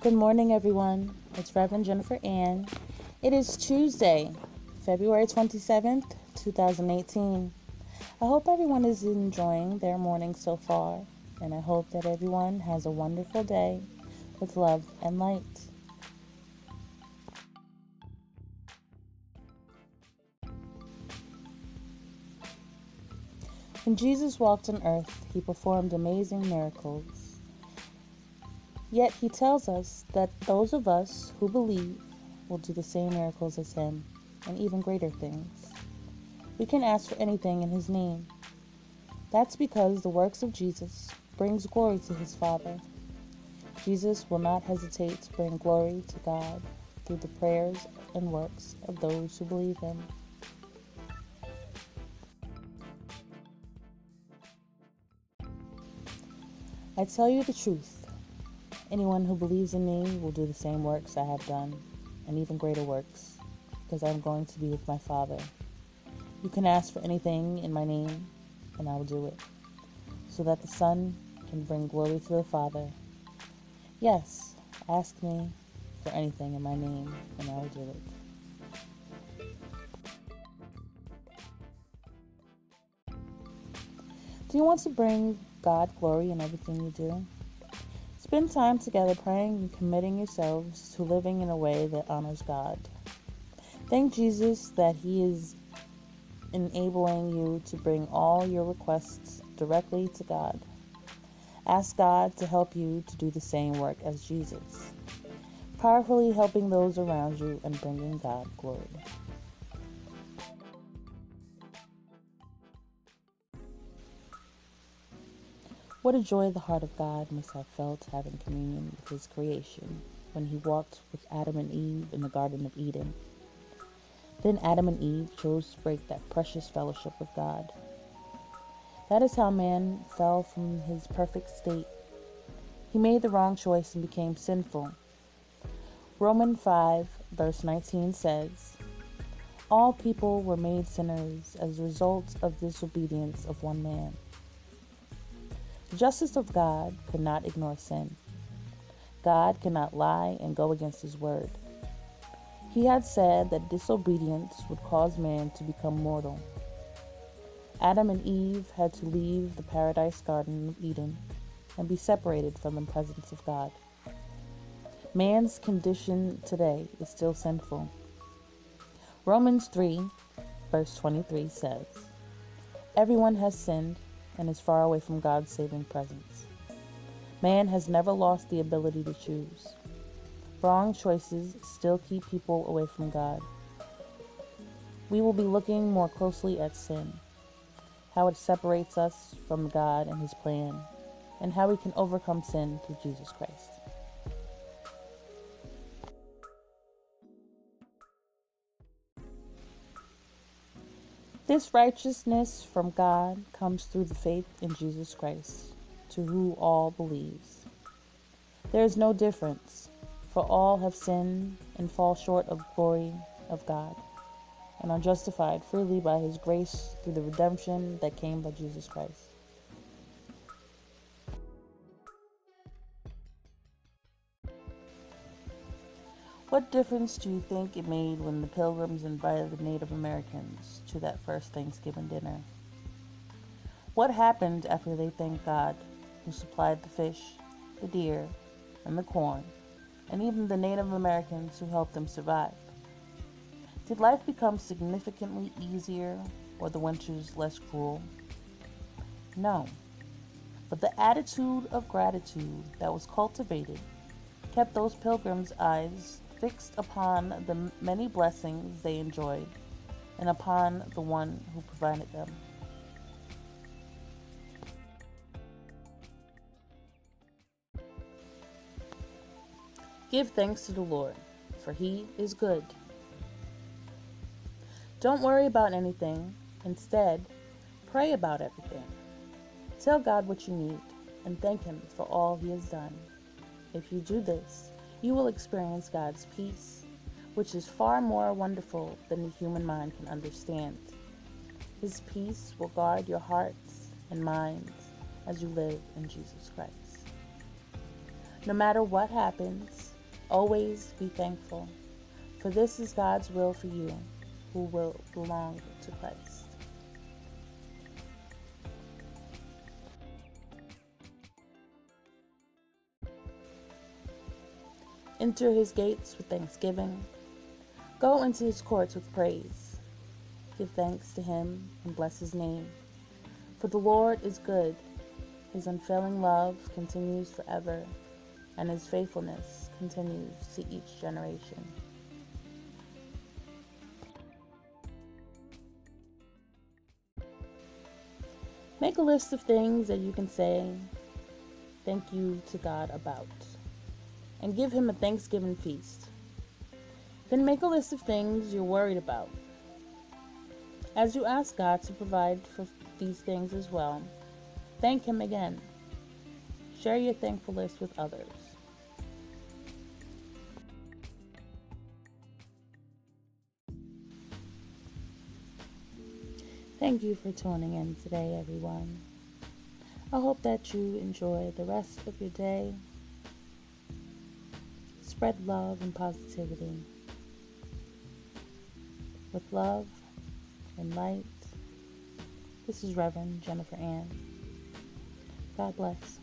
Good morning, everyone. It's Reverend Jennifer Ann. It is Tuesday, February 27th, 2018. I hope everyone is enjoying their morning so far, and I hope that everyone has a wonderful day with love and light. When Jesus walked on earth, he performed amazing miracles. Yet he tells us that those of us who believe will do the same miracles as him and even greater things. We can ask for anything in his name. That's because the works of Jesus brings glory to his Father. Jesus will not hesitate to bring glory to God through the prayers and works of those who believe him. I tell you the truth. Anyone who believes in me will do the same works I have done, and even greater works, because I am going to be with my Father. You can ask for anything in my name, and I will do it, so that the Son can bring glory to the Father. Yes, ask me for anything in my name, and I will do it. Do you want to bring God glory in everything you do? Spend time together praying and committing yourselves to living in a way that honors God. Thank Jesus that He is enabling you to bring all your requests directly to God. Ask God to help you to do the same work as Jesus, powerfully helping those around you and bringing God glory. What a joy the heart of God must have felt having communion with his creation when he walked with Adam and Eve in the Garden of Eden. Then Adam and Eve chose to break that precious fellowship with God. That is how man fell from his perfect state. He made the wrong choice and became sinful. Romans 5, verse 19 says, All people were made sinners as a result of disobedience of one man. Justice of God could not ignore sin. God cannot lie and go against his word. He had said that disobedience would cause man to become mortal. Adam and Eve had to leave the paradise garden of Eden and be separated from the presence of God. Man's condition today is still sinful. Romans 3, verse 23 says, Everyone has sinned and is far away from God's saving presence. Man has never lost the ability to choose. Wrong choices still keep people away from God. We will be looking more closely at sin, how it separates us from God and His plan, and how we can overcome sin through Jesus Christ. This righteousness from God comes through the faith in Jesus Christ, to whom all believes. There is no difference, for all have sinned and fall short of glory of God, and are justified freely by his grace through the redemption that came by Jesus Christ. What difference do you think it made when the Pilgrims invited the Native Americans to that first Thanksgiving dinner? What happened after they thanked God, who supplied the fish, the deer, and the corn, and even the Native Americans who helped them survive? Did life become significantly easier or the winters less cruel? No. But the attitude of gratitude that was cultivated kept those pilgrims' eyes fixed upon the many blessings they enjoyed and upon the one who provided them. Give thanks to the Lord, for he is good. Don't worry about anything. Instead, pray about everything. Tell God what you need and thank Him for all He has done. If you do this, you will experience God's peace, which is far more wonderful than the human mind can understand. His peace will guard your hearts and minds as you live in Jesus Christ. No matter what happens, Always be thankful, for this is God's will for you who will belong to Christ. Enter his gates with thanksgiving. Go into his courts with praise. Give thanks to him and bless his name. For the Lord is good. His unfailing love continues forever, and his faithfulness continues to each generation. Make a list of things that you can say thank you to God about and give him a Thanksgiving feast. Then make a list of things you're worried about. As you ask God to provide for these things as well, thank Him again. Share your thankful list with others. Thank you for tuning in today, everyone. I hope that you enjoy the rest of your day Spread love and positivity. With love and light, this is Reverend Jennifer Ann. God bless.